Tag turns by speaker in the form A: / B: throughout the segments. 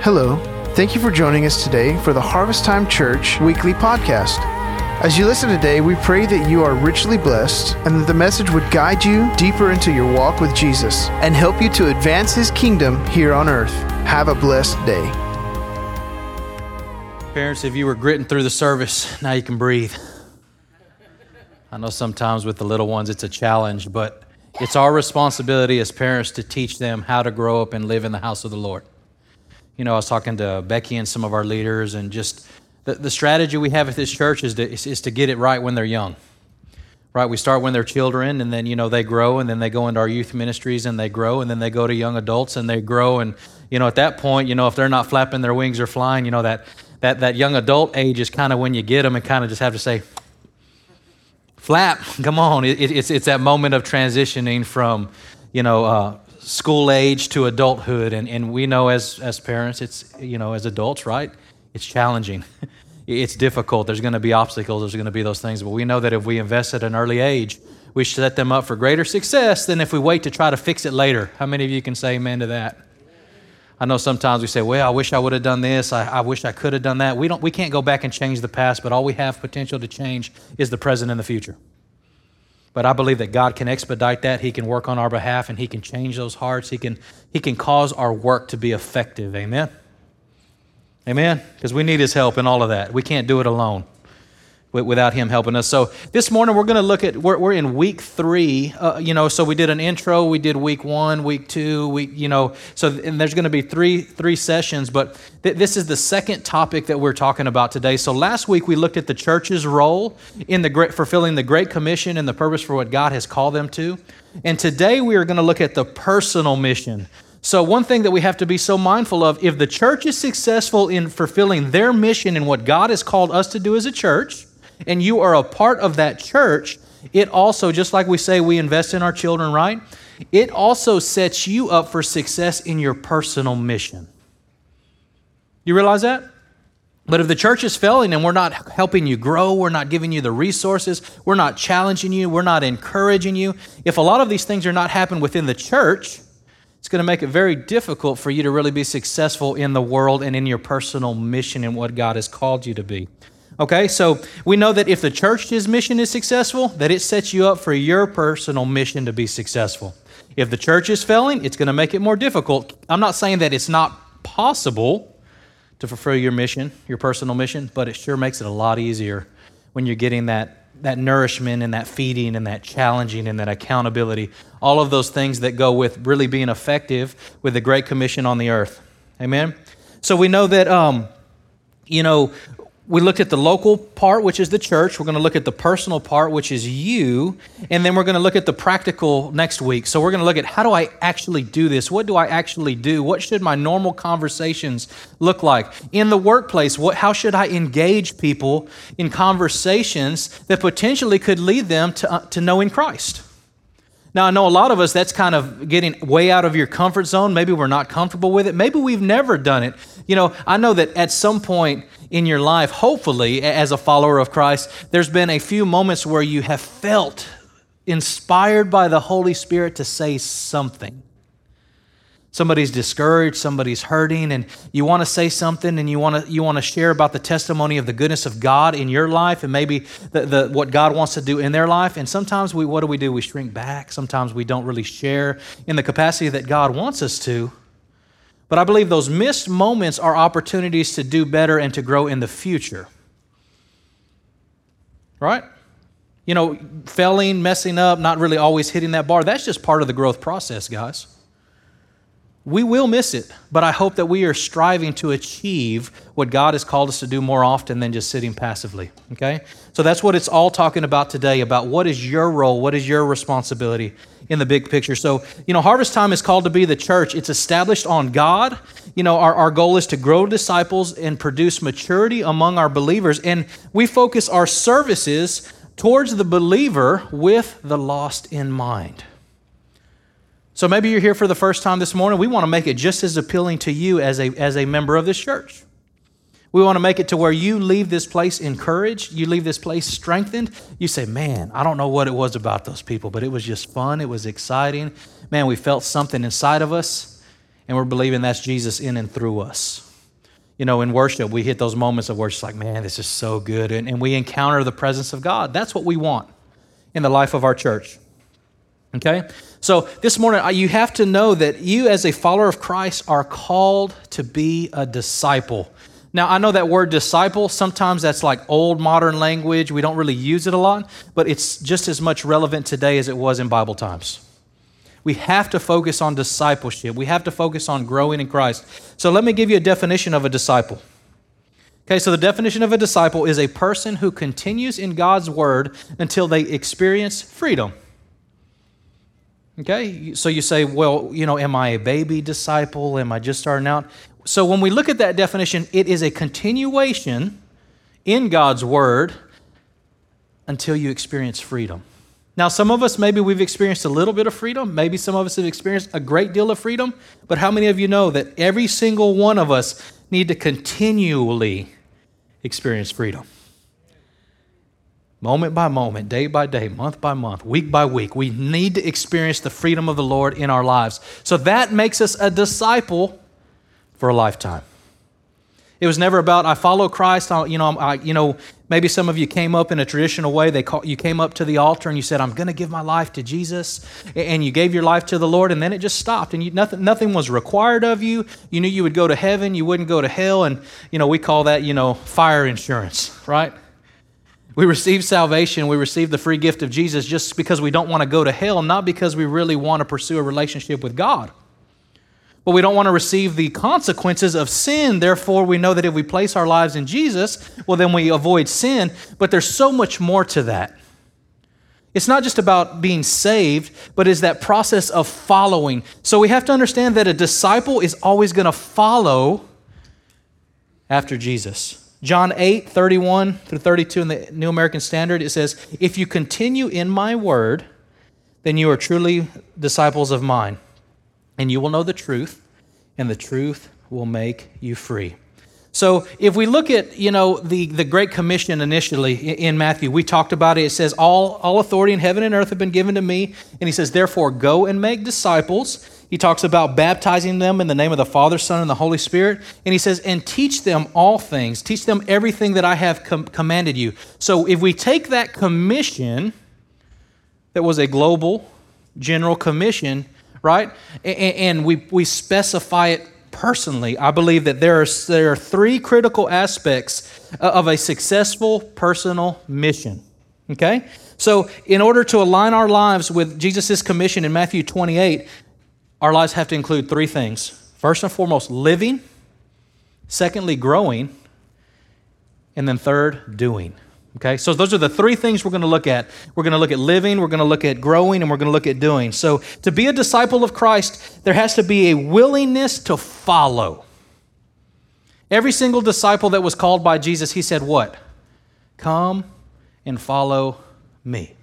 A: Hello. Thank you for joining us today for the Harvest Time Church weekly podcast. As you listen today, we pray that you are richly blessed and that the message would guide you deeper into your walk with Jesus and help you to advance his kingdom here on earth. Have a blessed day.
B: Parents, if you were gritting through the service, now you can breathe. I know sometimes with the little ones it's a challenge, but it's our responsibility as parents to teach them how to grow up and live in the house of the Lord. You know, I was talking to Becky and some of our leaders, and just the, the strategy we have at this church is to, is, is to get it right when they're young. Right? We start when they're children, and then, you know, they grow, and then they go into our youth ministries and they grow, and then they go to young adults and they grow. And, you know, at that point, you know, if they're not flapping their wings or flying, you know, that, that, that young adult age is kind of when you get them and kind of just have to say, flap, come on. It, it, it's, it's that moment of transitioning from, you know, uh, school age to adulthood. And, and we know as, as parents, it's, you know, as adults, right? It's challenging. it's difficult. There's going to be obstacles. There's going to be those things. But we know that if we invest at an early age, we set them up for greater success than if we wait to try to fix it later. How many of you can say amen to that? I know sometimes we say, well, I wish I would have done this. I, I, wish I could have done that. We, don't, we can't go back and change the past, but all we have potential to change is the present and the future. But I believe that God can expedite that. He can work on our behalf and He can change those hearts. He can, he can cause our work to be effective. Amen? Amen? Because we need His help in all of that. We can't do it alone without him helping us. So this morning we're going to look at we're, we're in week three. Uh, you know, so we did an intro. We did week one, week two. Week you know, so and there's going to be three three sessions. But th- this is the second topic that we're talking about today. So last week we looked at the church's role in the great fulfilling the Great Commission and the purpose for what God has called them to. And today we are going to look at the personal mission. So, one thing that we have to be so mindful of if the church is successful in fulfilling their mission and what God has called us to do as a church, and you are a part of that church, it also, just like we say we invest in our children, right? It also sets you up for success in your personal mission. You realize that? But if the church is failing and we're not helping you grow, we're not giving you the resources, we're not challenging you, we're not encouraging you, if a lot of these things are not happening within the church, it's going to make it very difficult for you to really be successful in the world and in your personal mission and what God has called you to be. Okay, so we know that if the church's mission is successful, that it sets you up for your personal mission to be successful. If the church is failing, it's going to make it more difficult. I'm not saying that it's not possible to fulfill your mission, your personal mission, but it sure makes it a lot easier when you're getting that, that nourishment and that feeding and that challenging and that accountability. All of those things that go with really being effective with the Great Commission on the earth. Amen? So we know that, um, you know, we looked at the local part, which is the church. We're going to look at the personal part, which is you. And then we're going to look at the practical next week. So we're going to look at how do I actually do this? What do I actually do? What should my normal conversations look like? In the workplace, what, how should I engage people in conversations that potentially could lead them to, uh, to knowing Christ? Now, I know a lot of us, that's kind of getting way out of your comfort zone. Maybe we're not comfortable with it. Maybe we've never done it. You know, I know that at some point in your life, hopefully, as a follower of Christ, there's been a few moments where you have felt inspired by the Holy Spirit to say something. Somebody's discouraged, somebody's hurting, and you want to say something and you want to, you want to share about the testimony of the goodness of God in your life and maybe the, the, what God wants to do in their life. And sometimes we, what do we do? We shrink back. Sometimes we don't really share in the capacity that God wants us to. But I believe those missed moments are opportunities to do better and to grow in the future. Right? You know, failing, messing up, not really always hitting that bar, that's just part of the growth process, guys. We will miss it, but I hope that we are striving to achieve what God has called us to do more often than just sitting passively. Okay? So that's what it's all talking about today about what is your role, what is your responsibility in the big picture. So, you know, Harvest Time is called to be the church. It's established on God. You know, our, our goal is to grow disciples and produce maturity among our believers. And we focus our services towards the believer with the lost in mind. So maybe you're here for the first time this morning. We want to make it just as appealing to you as a, as a member of this church. We want to make it to where you leave this place encouraged, you leave this place strengthened. You say, Man, I don't know what it was about those people, but it was just fun. It was exciting. Man, we felt something inside of us, and we're believing that's Jesus in and through us. you know, in worship, we hit those moments of it's like, man, this is so good. And, and we encounter the presence of God. That's what we want in the life of our church. Okay? So this morning, you have to know that you, as a follower of Christ, are called to be a disciple. Now, I know that word disciple, sometimes that's like old modern language. We don't really use it a lot, but it's just as much relevant today as it was in Bible times. We have to focus on discipleship. We have to focus on growing in Christ. So let me give you a definition of a disciple. Okay, so the definition of a disciple is a person who continues in God's word until they experience freedom. Okay, so you say, well, you know, am I a baby disciple? Am I just starting out? So when we look at that definition, it is a continuation in God's word until you experience freedom. Now, some of us, maybe we've experienced a little bit of freedom. Maybe some of us have experienced a great deal of freedom. But how many of you know that every single one of us need to continually experience freedom? Moment by moment, day by day, month by month, week by week, we need to experience the freedom of the Lord in our lives. So that makes us a disciple for a lifetime. It was never about I follow Christ. I, you know, I, you know, maybe some of you came up in a traditional way. They call, you came up to the altar and you said, "I'm going to give my life to Jesus," and you gave your life to the Lord, and then it just stopped, and you, nothing, nothing was required of you. You knew you would go to heaven, you wouldn't go to hell, and you know, we call that, you know, fire insurance, right? We receive salvation, we receive the free gift of Jesus just because we don't want to go to hell, not because we really want to pursue a relationship with God but we don't want to receive the consequences of sin. Therefore, we know that if we place our lives in Jesus, well, then we avoid sin. But there's so much more to that. It's not just about being saved, but is that process of following. So we have to understand that a disciple is always going to follow after Jesus. John 8, 31 through 32 in the New American Standard, it says, If you continue in my word, then you are truly disciples of mine and you will know the truth, and the truth will make you free. So if we look at, you know, the, the Great Commission initially in Matthew, we talked about it. It says, all, all authority in heaven and earth have been given to me. And he says, therefore, go and make disciples. He talks about baptizing them in the name of the Father, Son, and the Holy Spirit. And he says, and teach them all things. Teach them everything that I have com- commanded you. So if we take that commission that was a global general commission right? And we, we specify it personally. I believe that there are, there are three critical aspects of a successful personal mission. Okay? So, in order to align our lives with Jesus' commission in Matthew 28, our lives have to include three things. First and foremost, living. Secondly, growing. And then third, doing. Okay, so those are the three things we're going to look at. We're going to look at living, we're going to look at growing, and we're going to look at doing. So, to be a disciple of Christ, there has to be a willingness to follow. Every single disciple that was called by Jesus, he said, What? Come and follow me.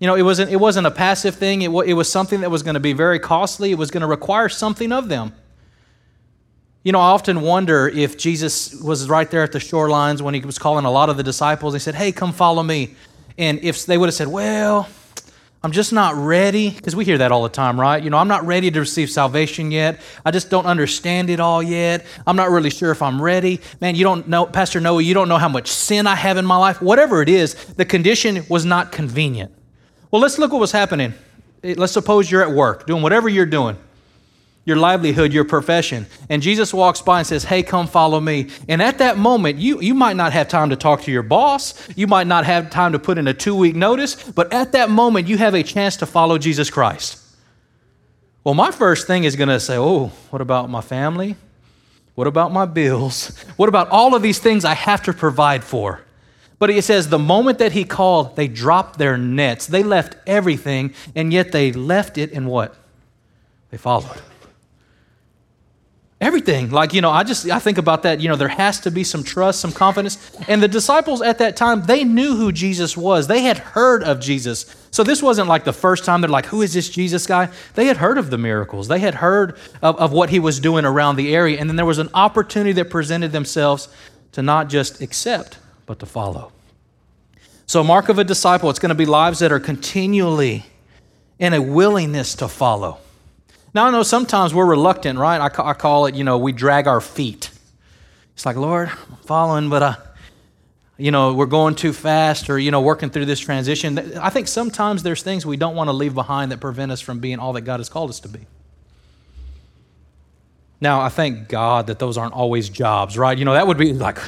B: You know, it wasn't, it wasn't a passive thing, it, it was something that was going to be very costly, it was going to require something of them. You know, I often wonder if Jesus was right there at the shorelines when he was calling a lot of the disciples. He said, Hey, come follow me. And if they would have said, Well, I'm just not ready, because we hear that all the time, right? You know, I'm not ready to receive salvation yet. I just don't understand it all yet. I'm not really sure if I'm ready. Man, you don't know, Pastor Noah, you don't know how much sin I have in my life. Whatever it is, the condition was not convenient. Well, let's look what was happening. Eh, let's suppose you're at work, doing whatever you're doing your livelihood, your profession. And Jesus walks by and says, Hey, come follow me. And at that moment, you, you might not have time to talk to your boss. You might not have time to put in a two week notice. But at that moment, you have a chance to follow Jesus Christ. Well, my first thing is going to say, Oh, what about my family? What about my bills? What about all of these things I have to provide for? But he says the moment that he called, they dropped their nets. They left everything, and yet they left it in what? They followed. Everything. Like, you know, I just I think about that, you know, there has to be some trust, some confidence. And the disciples at that time, they knew who Jesus was. They had heard of Jesus. So this wasn't like the first time they're like, who is this Jesus guy? They had heard of the miracles. They had heard of, of what he was doing around the area. And then there was an opportunity that presented themselves to not just accept, but to follow. So, mark of a disciple, it's going to be lives that are continually in a willingness to follow. Now, I know sometimes we're reluctant, right? I, ca- I call it, you know, we drag our feet. It's like, Lord, I'm following, but uh, you know, we're going too fast or, you know, working through this transition. I think sometimes there's things we don't want to leave behind that prevent us from being all that God has called us to be. Now, I thank God that those aren't always jobs, right? You know, that would be like,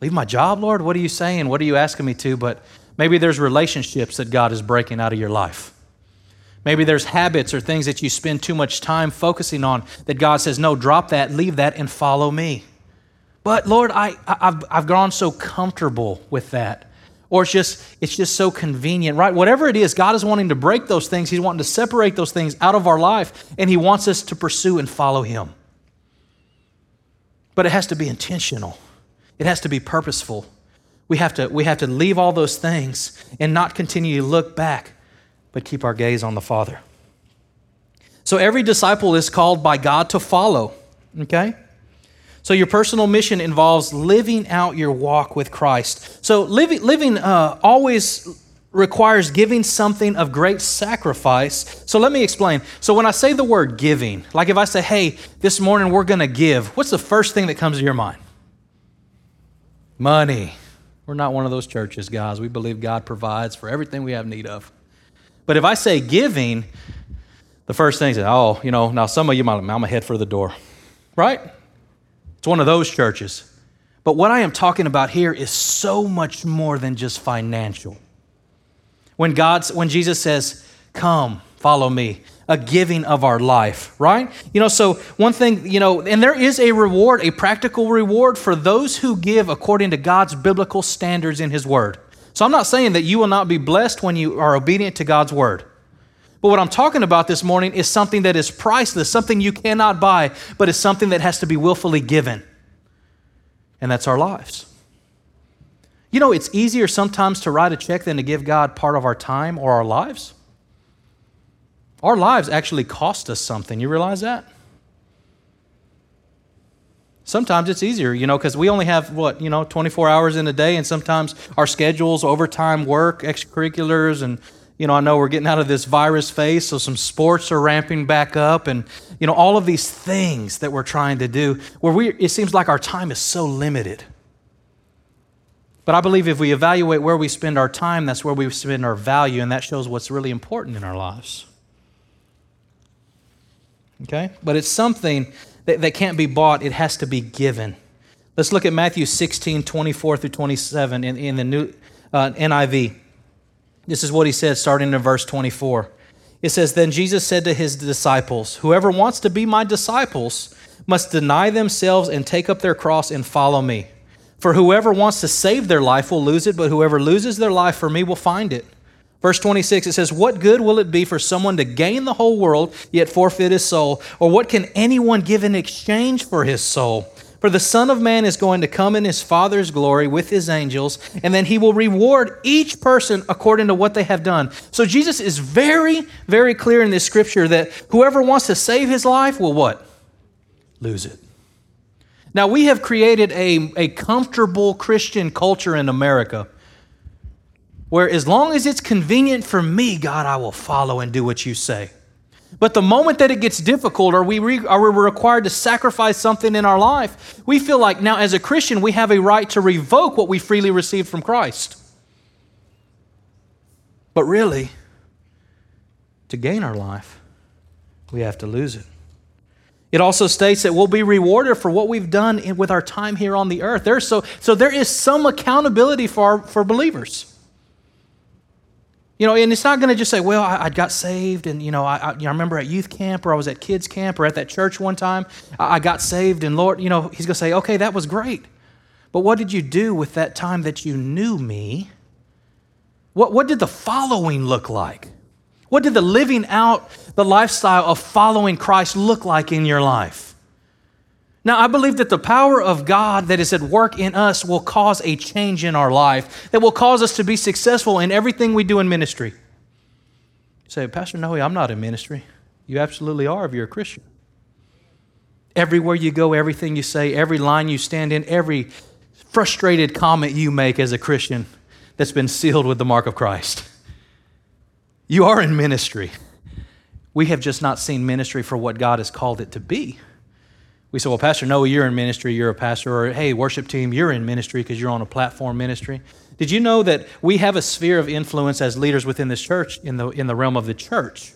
B: leave my job, Lord? What are you saying? What are you asking me to? But maybe there's relationships that God is breaking out of your life. Maybe there's habits or things that you spend too much time focusing on that God says, no, drop that, leave that, and follow me. But Lord, I, I've, I've grown so comfortable with that. Or it's just, it's just so convenient, right? Whatever it is, God is wanting to break those things. He's wanting to separate those things out of our life, and He wants us to pursue and follow Him. But it has to be intentional, it has to be purposeful. We have to, we have to leave all those things and not continue to look back, but keep our gaze on the Father. So every disciple is called by God to follow, okay? So your personal mission involves living out your walk with Christ. So living, living uh, always requires giving something of great sacrifice. So let me explain. So when I say the word giving, like if I say, hey, this morning we're going to give, what's the first thing that comes to your mind? Money. We're not one of those churches, guys. We believe God provides for everything we have need of. But if I say giving, the first thing is, oh, you know, now some of you might, I'm going to head for the door, right? It's one of those churches. But what I am talking about here is so much more than just financial. When God's when Jesus says, "Come, follow me," a giving of our life, right? You know, so one thing, you know, and there is a reward, a practical reward for those who give according to God's biblical standards in his word. So I'm not saying that you will not be blessed when you are obedient to God's word. But what I'm talking about this morning is something that is priceless, something you cannot buy, but it's something that has to be willfully given. And that's our lives. You know, it's easier sometimes to write a check than to give God part of our time or our lives. Our lives actually cost us something. You realize that? Sometimes it's easier, you know, because we only have what, you know, 24 hours in a day, and sometimes our schedules, overtime work, extracurriculars, and you know, I know we're getting out of this virus phase, so some sports are ramping back up, and you know, all of these things that we're trying to do, where we it seems like our time is so limited. But I believe if we evaluate where we spend our time, that's where we spend our value, and that shows what's really important in our lives. Okay? But it's something that, that can't be bought, it has to be given. Let's look at Matthew 16, 24 through 27 in, in the new uh, NIV. This is what he said starting in verse 24. It says, Then Jesus said to his disciples, Whoever wants to be my disciples must deny themselves and take up their cross and follow me. For whoever wants to save their life will lose it, but whoever loses their life for me will find it. Verse 26, it says, What good will it be for someone to gain the whole world, yet forfeit his soul? Or what can anyone give in exchange for his soul? For the Son of Man is going to come in his Father's glory with his angels, and then he will reward each person according to what they have done. So Jesus is very, very clear in this scripture that whoever wants to save his life will what? Lose it. Now, we have created a, a comfortable Christian culture in America where as long as it's convenient for me, God, I will follow and do what you say. But the moment that it gets difficult or we re, are we required to sacrifice something in our life, we feel like now as a Christian we have a right to revoke what we freely received from Christ. But really, to gain our life, we have to lose it. It also states that we'll be rewarded for what we've done with our time here on the earth. There's so, so there is some accountability for, our, for believers. You know, and it's not going to just say, well, I, I, got saved, and, you know, I, I, you know, I, remember at youth camp or I was at kids camp or at that church one time, I, I got saved, and Lord, you know, He's going to say, okay, that was great. But what did you do with that time that you knew me? What, what did the following look like? What did the living out the lifestyle of following Christ look like in your life? Now, I believe that the power of God that is at work in us will cause a change in our life, that will cause us to be successful in everything we do in ministry. You say, Pastor Noe, I'm not in ministry. You absolutely are if you're a Christian. Everywhere you go, everything you say, every line you stand in, every frustrated comment you make as a Christian that's been sealed with the mark of Christ. You are in ministry. We have just not seen ministry for what God has called it to be. We say, well, Pastor Noah, you're in ministry, you're a pastor, or hey, worship team, you're in ministry because you're on a platform ministry. Did you know that we have a sphere of influence as leaders within this church in the, in the realm of the church?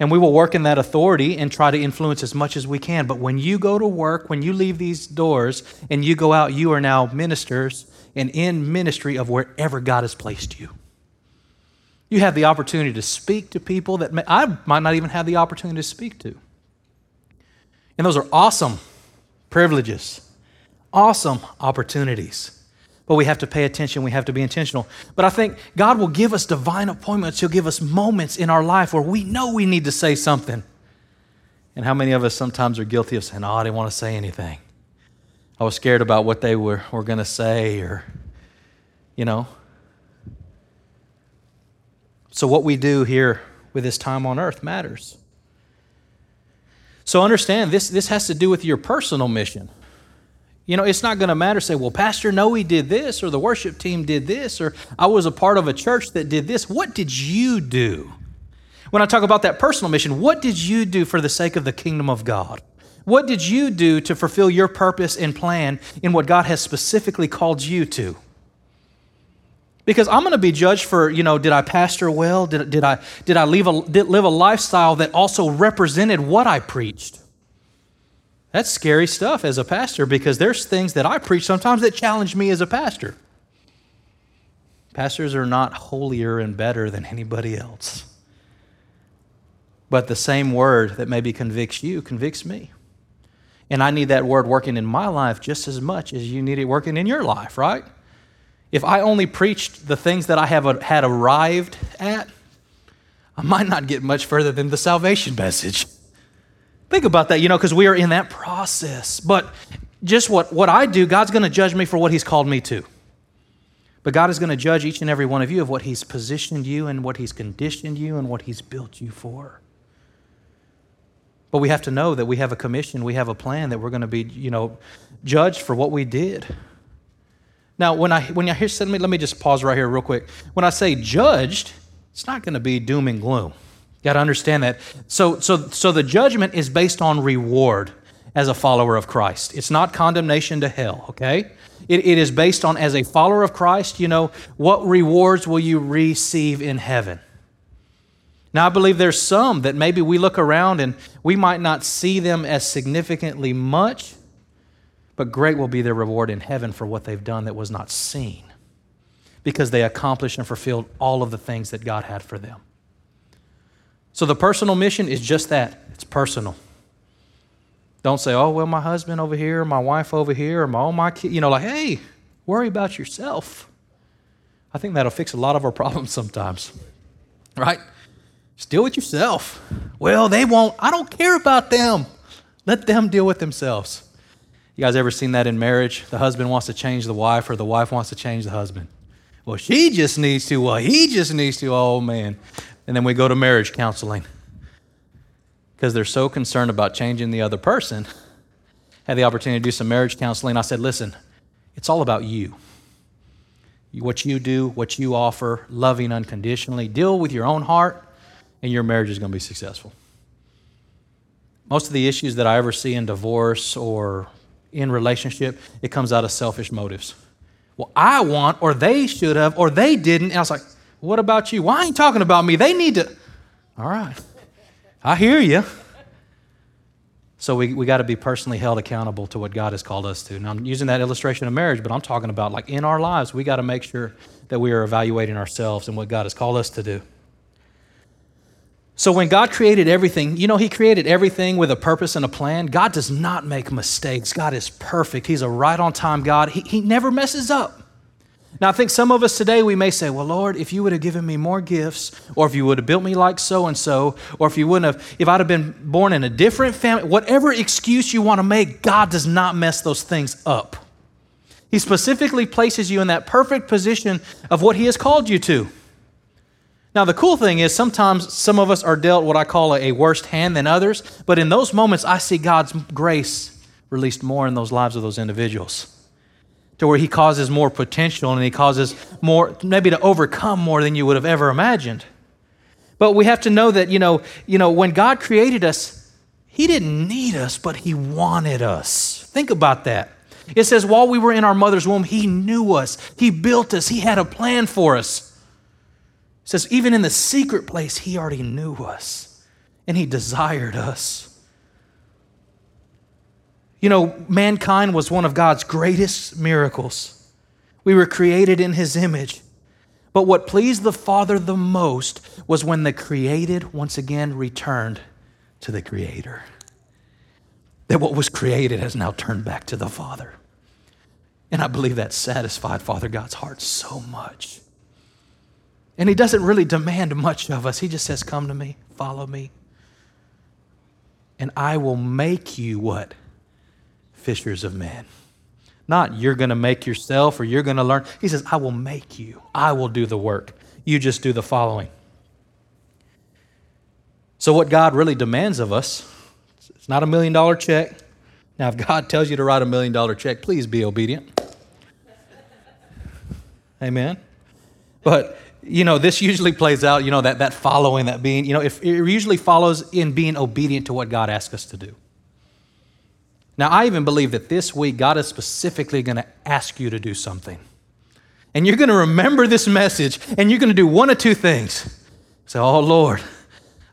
B: And we will work in that authority and try to influence as much as we can. But when you go to work, when you leave these doors and you go out, you are now ministers and in ministry of wherever God has placed you. You have the opportunity to speak to people that may, I might not even have the opportunity to speak to. And those are awesome privileges, awesome opportunities. But we have to pay attention. We have to be intentional. But I think God will give us divine appointments. He'll give us moments in our life where we know we need to say something. And how many of us sometimes are guilty of saying, Oh, I didn't want to say anything. I was scared about what they were, were going to say, or, you know. So, what we do here with this time on earth matters. So understand this, this has to do with your personal mission. You know, it's not going to matter, say, well, Pastor Noe did this, or the worship team did this, or I was a part of a church that did this. What did you do? When I talk about that personal mission, what did you do for the sake of the kingdom of God? What did you do to fulfill your purpose and plan in what God has specifically called you to? Because I'm going to be judged for, you know, did I pastor well? Did, did I, did I leave a, did live a lifestyle that also represented what I preached? That's scary stuff as a pastor because there's things that I preach sometimes that challenge me as a pastor. Pastors are not holier and better than anybody else. But the same word that maybe convicts you convicts me. And I need that word working in my life just as much as you need it working in your life, right? If I only preached the things that I have had arrived at, I might not get much further than the salvation message. Think about that, you know, because we are in that process. But just what, what I do, God's going to judge me for what He's called me to. But God is going to judge each and every one of you of what He's positioned you and what He's conditioned you and what He's built you for. But we have to know that we have a commission, we have a plan that we're going to be, you know, judged for what we did. Now, when I when I hear let me let me just pause right here real quick. When I say judged, it's not going to be doom and gloom. You got to understand that. So so so the judgment is based on reward as a follower of Christ. It's not condemnation to hell, okay? It, it is based on as a follower of Christ, you know, what rewards will you receive in heaven? Now, I believe there's some that maybe we look around and we might not see them as significantly much, but great will be their reward in heaven for what they've done that was not seen because they accomplished and fulfilled all of the things that God had for them. So the personal mission is just that it's personal. Don't say, oh, well, my husband over here, my wife over here, or my, oh, my kid. You know, like, hey, worry about yourself. I think that'll fix a lot of our problems sometimes, right? Just deal with yourself. Well, they won't. I don't care about them. Let them deal with themselves. You guys ever seen that in marriage? The husband wants to change the wife, or the wife wants to change the husband. Well, she just needs to. Well, he just needs to. Oh, man. And then we go to marriage counseling because they're so concerned about changing the other person. Had the opportunity to do some marriage counseling. I said, listen, it's all about you. What you do, what you offer, loving unconditionally. Deal with your own heart, and your marriage is going to be successful. Most of the issues that I ever see in divorce or in relationship, it comes out of selfish motives. Well, I want, or they should have, or they didn't. And I was like, what about you? Why ain't talking about me? They need to. All right. I hear you. So we, we got to be personally held accountable to what God has called us to. Now, I'm using that illustration of marriage, but I'm talking about like in our lives, we got to make sure that we are evaluating ourselves and what God has called us to do. So when God created everything, you know, He created everything with a purpose and a plan. God does not make mistakes. God is perfect. He's a right on time God. He, he never messes up. Now, I think some of us today, we may say, Well, Lord, if you would have given me more gifts, or if you would have built me like so and so, or if you wouldn't have, if I'd have been born in a different family, whatever excuse you want to make, God does not mess those things up. He specifically places you in that perfect position of what He has called you to. Now, the cool thing is sometimes some of us are dealt what I call a, worse hand than others, but in those moments, I see God's grace released more in those lives of those individuals to where He causes more potential and He causes more, maybe to overcome more than you would have ever imagined. But we have to know that, you know, you know when God created us, He didn't need us, but He wanted us. Think about that. It says, while we were in our mother's womb, He knew us, He built us, He had a plan for us. It says, even in the secret place, He already knew us and He desired us. You know, mankind was one of God's greatest miracles. We were created in His image. But what pleased the Father the most was when the created once again returned to the Creator. That what was created has now turned back to the Father. And I believe that satisfied Father God's heart so much. And He doesn't really demand much of us. He just says, Come to me, follow me, and I will make you what? Fishers of men. Not you're going to make yourself or you're going to learn. He says, I will make you. I will do the work. You just do the following. So, what God really demands of us, it's not a million dollar check. Now, if God tells you to write a million dollar check, please be obedient. Amen. But you know, this usually plays out, you know, that, that following, that being, you know, if it usually follows in being obedient to what God asks us to do. Now, I even believe that this week God is specifically going to ask you to do something. And you're going to remember this message and you're going to do one of two things. Say, oh, Lord.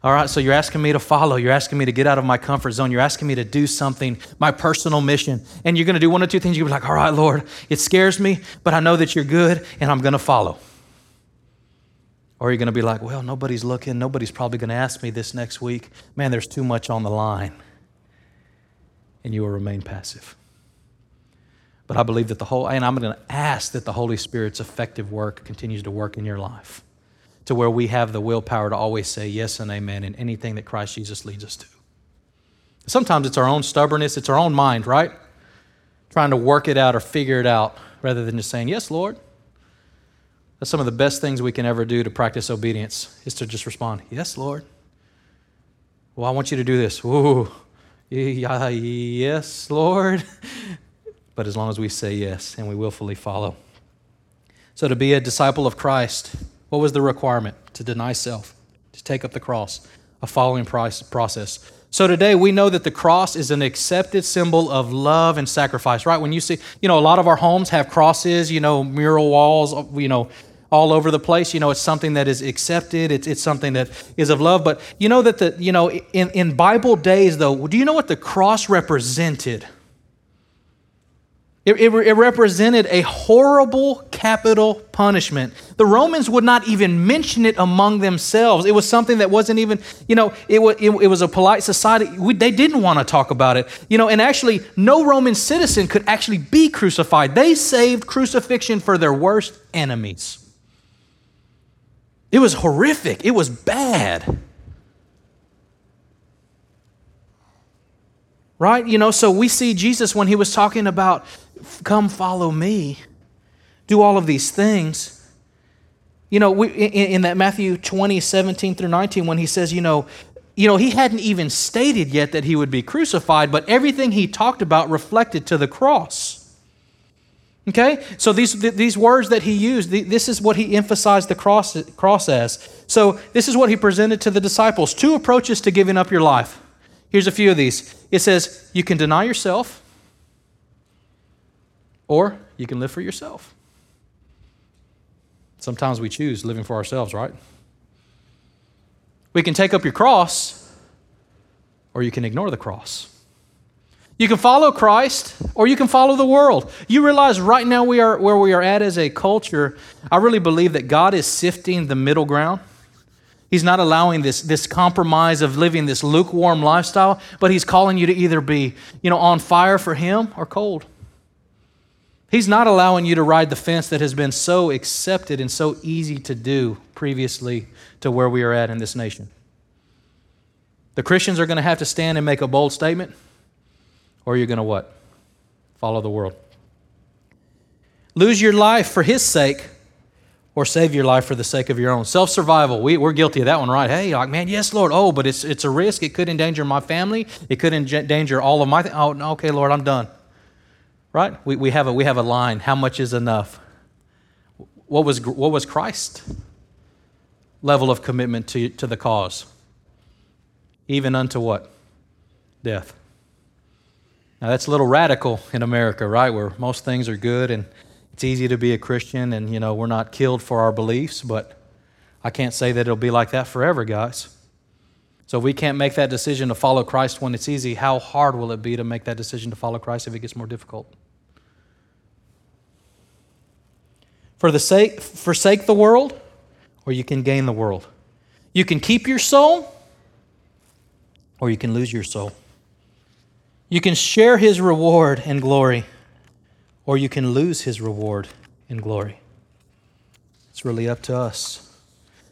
B: All right, so you're asking me to follow. You're asking me to get out of my comfort zone. You're asking me to do something, my personal mission. And you're going to do one of two things. You're going to be like, all right, Lord, it scares me, but I know that you're good and I'm going to follow. Or are you going to be like, well, nobody's looking. Nobody's probably going to ask me this next week. Man, there's too much on the line. And you will remain passive. But I believe that the whole, and I'm going to ask that the Holy Spirit's effective work continues to work in your life to where we have the willpower to always say yes and amen in anything that Christ Jesus leads us to. Sometimes it's our own stubbornness, it's our own mind, right? Trying to work it out or figure it out rather than just saying, Yes, Lord. That's some of the best things we can ever do to practice obedience is to just respond, Yes, Lord. Well, I want you to do this. Ooh, yes, Lord. But as long as we say yes and we willfully follow. So, to be a disciple of Christ, what was the requirement? To deny self, to take up the cross, a following process. So today we know that the cross is an accepted symbol of love and sacrifice, right? When you see, you know, a lot of our homes have crosses, you know, mural walls, you know, all over the place. You know, it's something that is accepted. It's, it's something that is of love. But you know that the, you know, in, in Bible days though, do you know what the cross represented? It, it, it, represented a horrible capital punishment. The Romans would not even mention it among themselves. It was something that wasn't even, you know, it, was, it, it was a polite society. We, they didn't want to talk about it. You know, and actually, no Roman citizen could actually be crucified. They saved crucifixion for their worst enemies. It was horrific, it was bad. Right? You know, so we see Jesus when he was talking about, come follow me, do all of these things. You know, we, in, in that Matthew 20, 17 through 19, when he says, you know, you know, he hadn't even stated yet that he would be crucified, but everything he talked about reflected to the cross. Okay? So these, these words that he used, this is what he emphasized the cross, cross as. So this is what he presented to the disciples two approaches to giving up your life. Here's a few of these. It says, you can deny yourself, or you can live for yourself. Sometimes we choose living for ourselves, right? We can take up your cross, or you can ignore the cross. You can follow Christ or you can follow the world. You realize right now we are where we are at as a culture. I really believe that God is sifting the middle ground. He's not allowing this, this compromise of living this lukewarm lifestyle, but He's calling you to either be, you know, on fire for Him or cold. He's not allowing you to ride the fence that has been so accepted and so easy to do previously to where we are at in this nation. The Christians are going to have to stand and make a bold statement. Or you're going to what? Follow the world. Lose your life for his sake or save your life for the sake of your own. Self survival, we, we're guilty of that one, right? Hey, like, man, yes, Lord. Oh, but it's, it's a risk. It could endanger my family. It could endanger all of my. Th- oh, okay, Lord, I'm done. Right? We, we, have a, we have a line. How much is enough? What was, what was Christ's level of commitment to, to the cause? Even unto what? death. Now, that's a little radical in America, right? Where most things are good and it's easy to be a Christian and, you know, we're not killed for our beliefs, but I can't say that it'll be like that forever, guys. So if we can't make that decision to follow Christ when it's easy, how hard will it be to make that decision to follow Christ if it gets more difficult? For the sake, forsake the world, or you can gain the world. You can keep your soul, or you can lose your soul. You can share his reward and glory, or you can lose his reward and glory. It's really up to us.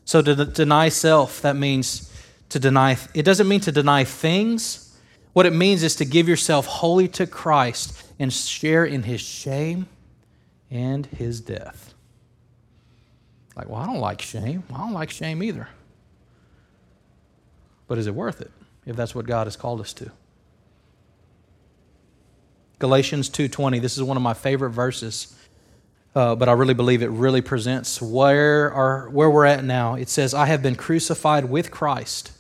B: So to deny self, that means to deny, it doesn't mean to deny things. What it means is to give yourself wholly to Christ and share in his shame and his death. Like, well, I don't like shame. I don't like shame either. But is it worth it if that's what God has called us to? Galatians 2:20. This is one of my favorite verses. Uh, but I really believe it really presents where, our, where we're at now. It says, I have been crucified with Christ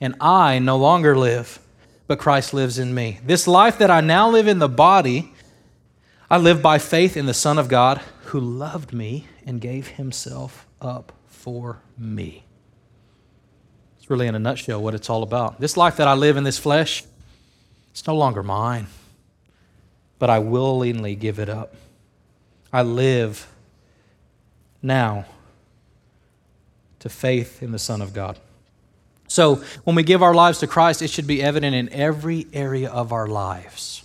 B: and I no longer live, but Christ lives in me. This life that I now live in the body, I live by faith in the Son of God who loved me and gave himself up for me. It's really, in a nutshell, what it's all about. This life that I live in this flesh, it's no longer mine, but I willingly give it up. I live now to faith in the Son of God. So when we give our lives to Christ, it should be evident in every area of our lives.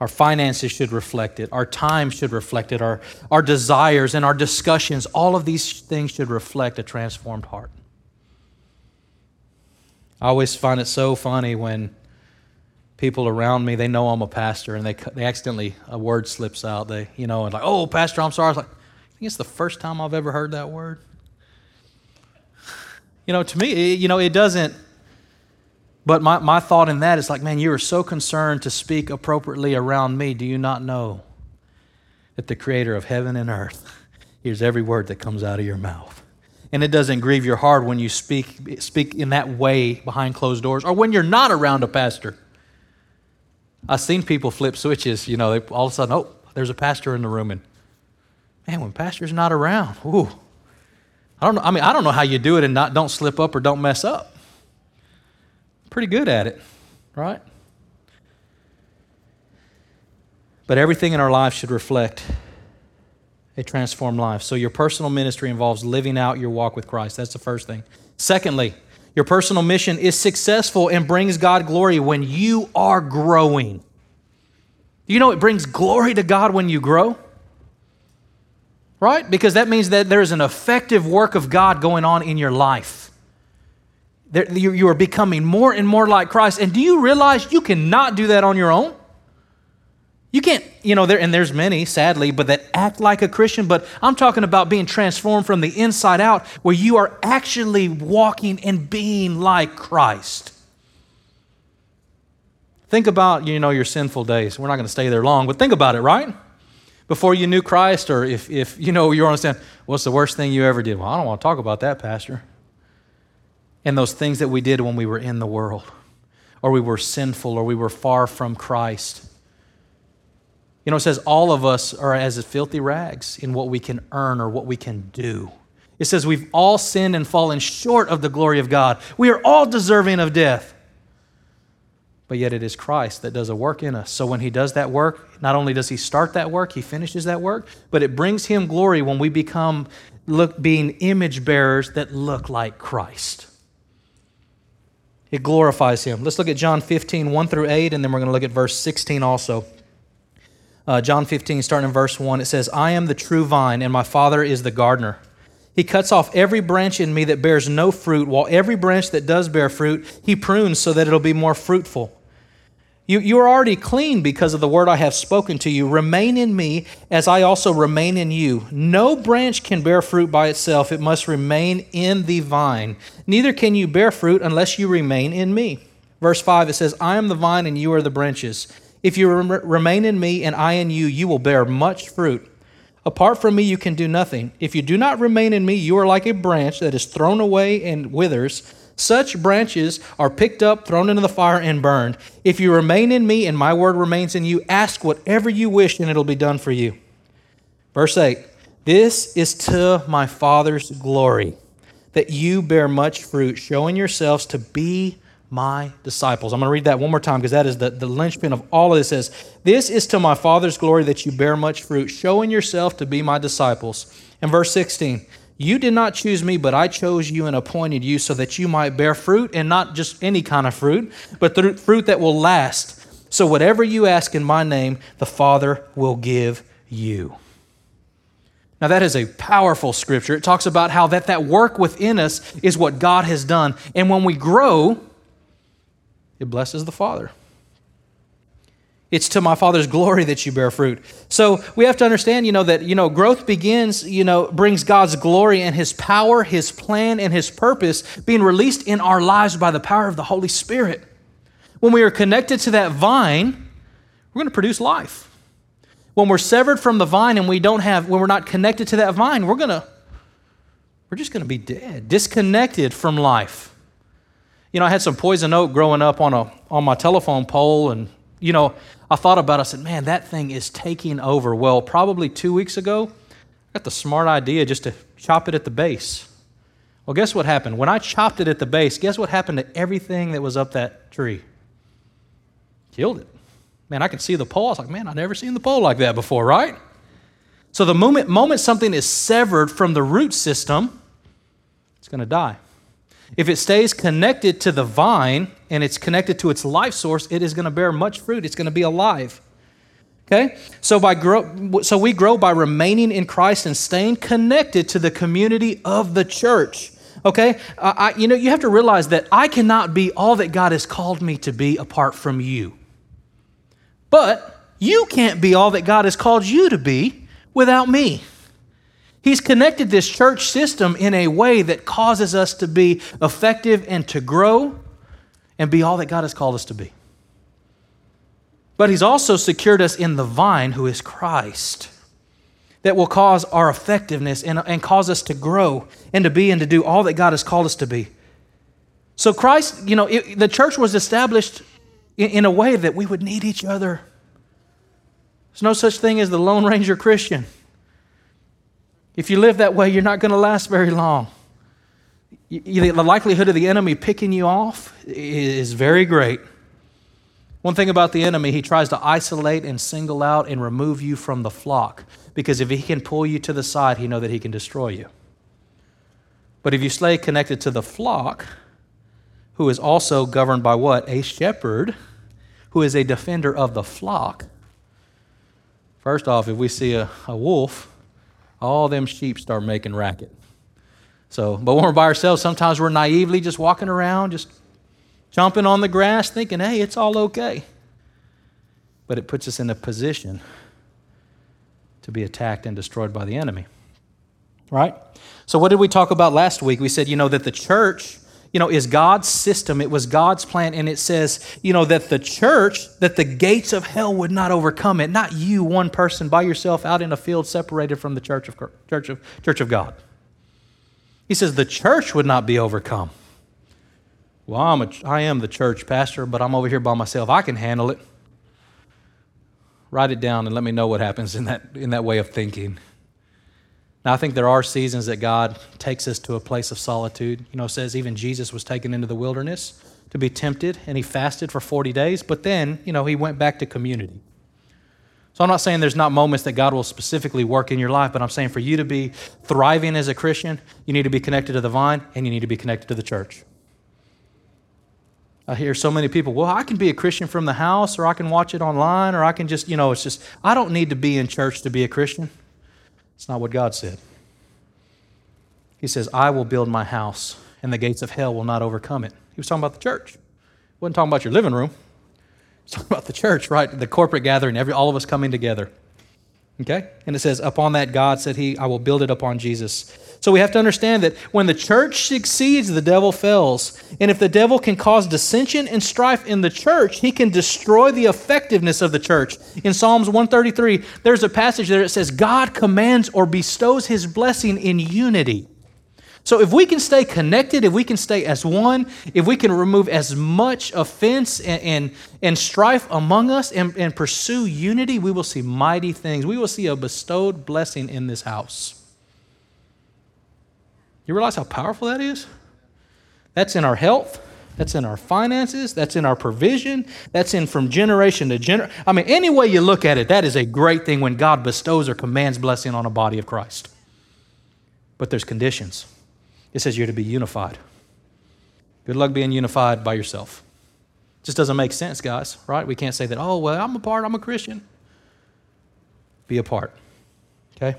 B: Our finances should reflect it. Our time should reflect it. Our, our desires and our discussions, all of these things should reflect a transformed heart. I always find it so funny when people around me, they know I'm a pastor and they, they accidentally, a word slips out. They, you know, and like, oh, pastor, I'm sorry. I was like, I think it's the first time I've ever heard that word. You know, to me, you know, it doesn't. But my, my thought in that is like, man, you are so concerned to speak appropriately around me. Do you not know that the creator of heaven and earth hears every word that comes out of your mouth? And it doesn't grieve your heart when you speak, speak in that way behind closed doors or when you're not around a pastor. I've seen people flip switches, you know, they, all of a sudden, oh, there's a pastor in the room. And man, when pastor's not around, ooh, I don't know. I mean, I don't know how you do it and not don't slip up or don't mess up. Pretty good at it, right? But everything in our life should reflect a transformed life. So your personal ministry involves living out your walk with Christ. That's the first thing. Secondly, your personal mission is successful and brings God glory when you are growing. You know, it brings glory to God when you grow right? Because that means that there is an effective work of God going on in your life. You are becoming more and more like Christ. And do you realize you cannot do that on your own? You can't, you know, there, and there's many, sadly, but that act like a Christian. But I'm talking about being transformed from the inside out, where you are actually walking and being like Christ. Think about, you know, your sinful days. We're not going to stay there long, but think about it, right? before you knew Christ, or if, if you know you understand, what's the worst thing you ever did? Well, I don't want to talk about that, Pastor. And those things that we did when we were in the world, or we were sinful, or we were far from Christ. You know, it says all of us are as filthy rags in what we can earn or what we can do. It says we've all sinned and fallen short of the glory of God. We are all deserving of death but yet it is Christ that does a work in us. So when He does that work, not only does He start that work, He finishes that work, but it brings Him glory when we become look, being image bearers that look like Christ. It glorifies Him. Let's look at John 15, 1 through 8, and then we're going to look at verse 16 also. Uh, John 15, starting in verse 1, it says, I am the true vine, and my Father is the gardener. He cuts off every branch in me that bears no fruit, while every branch that does bear fruit, he prunes so that it'll be more fruitful. You, you are already clean because of the word I have spoken to you. Remain in me as I also remain in you. No branch can bear fruit by itself, it must remain in the vine. Neither can you bear fruit unless you remain in me. Verse 5, it says, I am the vine and you are the branches. If you remain in me and I in you, you will bear much fruit. Apart from me, you can do nothing. If you do not remain in me, you are like a branch that is thrown away and withers. Such branches are picked up, thrown into the fire, and burned. If you remain in me and my word remains in you, ask whatever you wish, and it'll be done for you. Verse 8 This is to my Father's glory, that you bear much fruit, showing yourselves to be my disciples. I'm going to read that one more time because that is the, the linchpin of all of this. It says, This is to my Father's glory that you bear much fruit, showing yourself to be my disciples. And verse 16, you did not choose me, but I chose you and appointed you so that you might bear fruit, and not just any kind of fruit, but fruit that will last. So whatever you ask in my name, the Father will give you. Now that is a powerful scripture. It talks about how that, that work within us is what God has done. And when we grow, it blesses the Father. It's to my Father's glory that you bear fruit. So we have to understand, you know, that, you know, growth begins, you know, brings God's glory and His power, His plan, and His purpose being released in our lives by the power of the Holy Spirit. When we are connected to that vine, we're going to produce life. When we're severed from the vine and we don't have, when we're not connected to that vine, we're going to, we're just going to be dead, disconnected from life. You know, I had some poison oak growing up on a on my telephone pole, and you know, I thought about it. I said, man, that thing is taking over. Well, probably two weeks ago, I got the smart idea just to chop it at the base. Well, guess what happened? When I chopped it at the base, guess what happened to everything that was up that tree? Killed it. Man, I could see the pole. I was like, man, I've never seen the pole like that before, right? So the moment, moment something is severed from the root system, it's going to die. If it stays connected to the vine and it's connected to its life source, it is going to bear much fruit. It's going to be alive. Okay? So by grow, so we grow by remaining in Christ and staying connected to the community of the church. Okay? I, you know, you have to realize that I cannot be all that God has called me to be apart from you. But you can't be all that God has called you to be without me. He's connected this church system in a way that causes us to be effective and to grow and be all that God has called us to be. But He's also secured us in the vine, who is Christ, that will cause our effectiveness and, and cause us to grow and to be and to do all that God has called us to be. So, Christ, you know, it, the church was established in, in a way that we would need each other. There's no such thing as the Lone Ranger Christian. If you live that way, you're not going to last very long. The likelihood of the enemy picking you off is very great. One thing about the enemy, he tries to isolate and single out and remove you from the flock because if he can pull you to the side, he know that he can destroy you. But if you stay connected to the flock, who is also governed by what? A shepherd who is a defender of the flock. First off, if we see a, a wolf, all them sheep start making racket. So, but when we're by ourselves, sometimes we're naively just walking around, just jumping on the grass, thinking, hey, it's all okay. But it puts us in a position to be attacked and destroyed by the enemy. Right? So, what did we talk about last week? We said, you know, that the church you know, is God's system. It was God's plan. And it says, you know, that the church, that the gates of hell would not overcome it. Not you, one person by yourself out in a field separated from the church of, church of, church of God. He says the church would not be overcome. Well, I'm a, I am the church pastor, but I'm over here by myself. I can handle it. Write it down and let me know what happens in that, in that way of thinking. Now, I think there are seasons that God takes us to a place of solitude. You know, says even Jesus was taken into the wilderness to be tempted, and he fasted for 40 days, but then, you know, he went back to community. So I'm not saying there's not moments that God will specifically work in your life, but I'm saying for you to be thriving as a Christian, you need to be connected to the vine and you need to be connected to the church. I hear so many people, well, I can be a Christian from the house, or I can watch it online, or I can just, you know, it's just, I don't need to be in church to be a Christian. It's not what God said. He says, I will build my house, and the gates of hell will not overcome it. He was talking about the church. He wasn't talking about your living room. He's talking about the church, right? The corporate gathering, every, all of us coming together. Okay? And it says, Upon that God said he, I will build it upon Jesus. So we have to understand that when the church succeeds, the devil fails. And if the devil can cause dissension and strife in the church, he can destroy the effectiveness of the church. In Psalms 133, there's a passage there that says, God commands or bestows his blessing in unity. So if we can stay connected, if we can stay as one, if we can remove as much offense and, and, and strife among us and, and pursue unity, we will see mighty things. We will see a bestowed blessing in this house. You realize how powerful that is? That's in our health. That's in our finances. That's in our provision. That's in from generation to generation. I mean, any way you look at it, that is a great thing when God bestows or commands blessing on a body of Christ. But there's conditions. It says you're to be unified. Good luck being unified by yourself. Just doesn't make sense, guys, right? We can't say that, oh, well, I'm a part, I'm a Christian. Be a part, okay?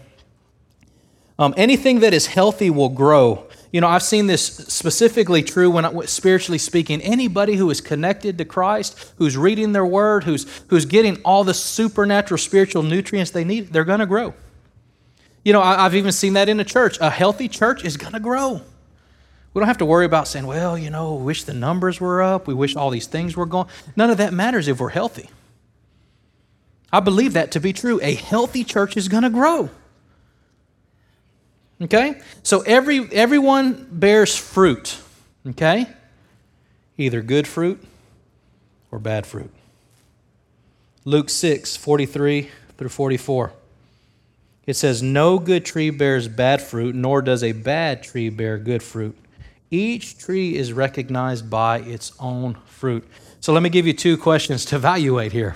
B: Um, anything that is healthy will grow. You know, I've seen this specifically true when, I, spiritually speaking, anybody who is connected to Christ, who's reading their word, who's, who's getting all the supernatural spiritual nutrients they need, they're going to grow. You know, I, I've even seen that in a church. A healthy church is going to grow. We don't have to worry about saying, well, you know, wish the numbers were up. We wish all these things were gone. None of that matters if we're healthy. I believe that to be true. A healthy church is going to grow. Okay? So every everyone bears fruit, okay? Either good fruit or bad fruit. Luke 6, 43 through 44. It says, No good tree bears bad fruit, nor does a bad tree bear good fruit. Each tree is recognized by its own fruit. So let me give you two questions to evaluate here.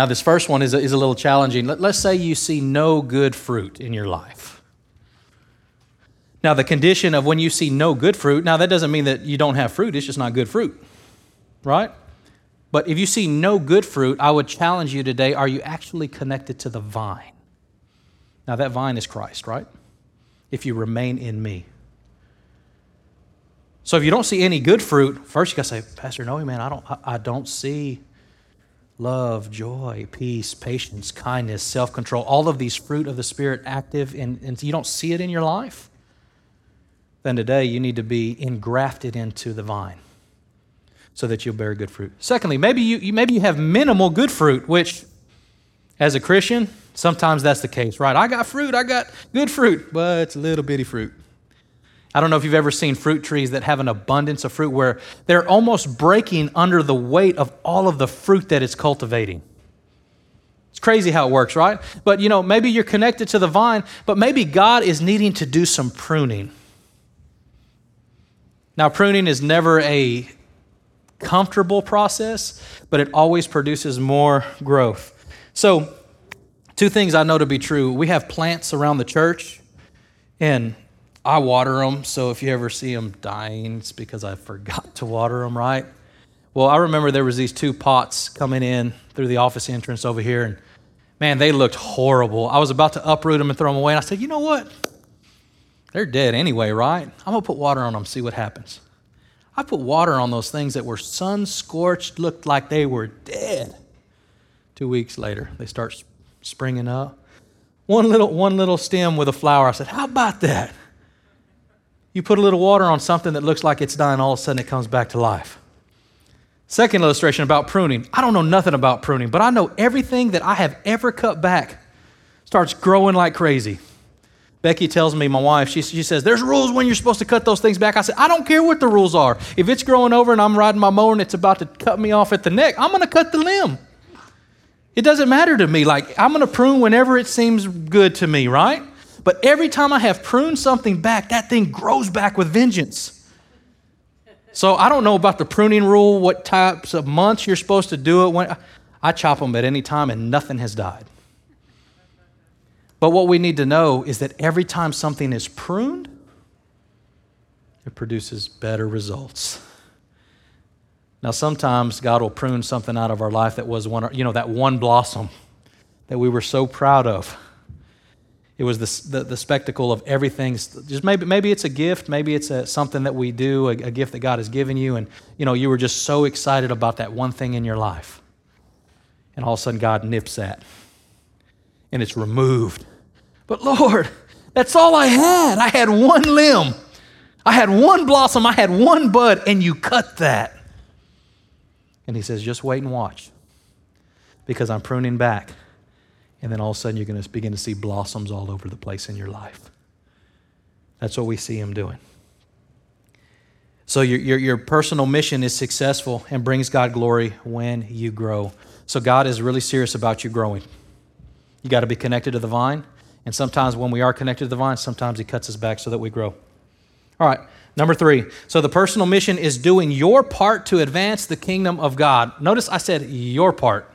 B: Now, this first one is a, is a little challenging. Let, let's say you see no good fruit in your life. Now, the condition of when you see no good fruit, now that doesn't mean that you don't have fruit, it's just not good fruit, right? But if you see no good fruit, I would challenge you today are you actually connected to the vine? Now, that vine is Christ, right? If you remain in me. So if you don't see any good fruit, first you got to say, Pastor Noe, man, I don't, I don't see love, joy, peace, patience, kindness, self control, all of these fruit of the Spirit active, and, and you don't see it in your life, then today you need to be engrafted into the vine so that you'll bear good fruit. Secondly, maybe you, maybe you have minimal good fruit, which as a Christian, sometimes that's the case, right? I got fruit, I got good fruit, but it's a little bitty fruit. I don't know if you've ever seen fruit trees that have an abundance of fruit where they're almost breaking under the weight of all of the fruit that it's cultivating. It's crazy how it works, right? But you know, maybe you're connected to the vine, but maybe God is needing to do some pruning. Now, pruning is never a comfortable process, but it always produces more growth. So, two things I know to be true. We have plants around the church, and I water them. So, if you ever see them dying, it's because I forgot to water them, right? Well, I remember there was these two pots coming in through the office entrance over here, and man, they looked horrible. I was about to uproot them and throw them away, and I said, you know what? They're dead anyway, right? I'm to put water on them, see what happens. I put water on those things that were sun scorched, looked like they were dead. Two weeks later, they start springing up. One little, one little stem with a flower. I said, How about that? You put a little water on something that looks like it's dying, all of a sudden it comes back to life. Second illustration about pruning. I don't know nothing about pruning, but I know everything that I have ever cut back starts growing like crazy. Becky tells me, my wife, she, she says, There's rules when you're supposed to cut those things back. I said, I don't care what the rules are. If it's growing over and I'm riding my mower and it's about to cut me off at the neck, I'm going to cut the limb. It doesn't matter to me. Like, I'm going to prune whenever it seems good to me, right? But every time I have pruned something back, that thing grows back with vengeance. So I don't know about the pruning rule, what types of months you're supposed to do it. When I chop them at any time and nothing has died. But what we need to know is that every time something is pruned, it produces better results. Now, sometimes God will prune something out of our life that was one, you know, that one blossom that we were so proud of. It was the, the, the spectacle of everything. Just maybe, maybe it's a gift, maybe it's a, something that we do, a, a gift that God has given you, and you know, you were just so excited about that one thing in your life. And all of a sudden, God nips that and it's removed. But Lord, that's all I had. I had one limb, I had one blossom, I had one bud, and you cut that. And he says, just wait and watch because I'm pruning back. And then all of a sudden, you're going to begin to see blossoms all over the place in your life. That's what we see him doing. So your, your, your personal mission is successful and brings God glory when you grow. So God is really serious about you growing. You got to be connected to the vine. And sometimes when we are connected to the vine, sometimes He cuts us back so that we grow. All right, number three. So the personal mission is doing your part to advance the kingdom of God. Notice I said your part.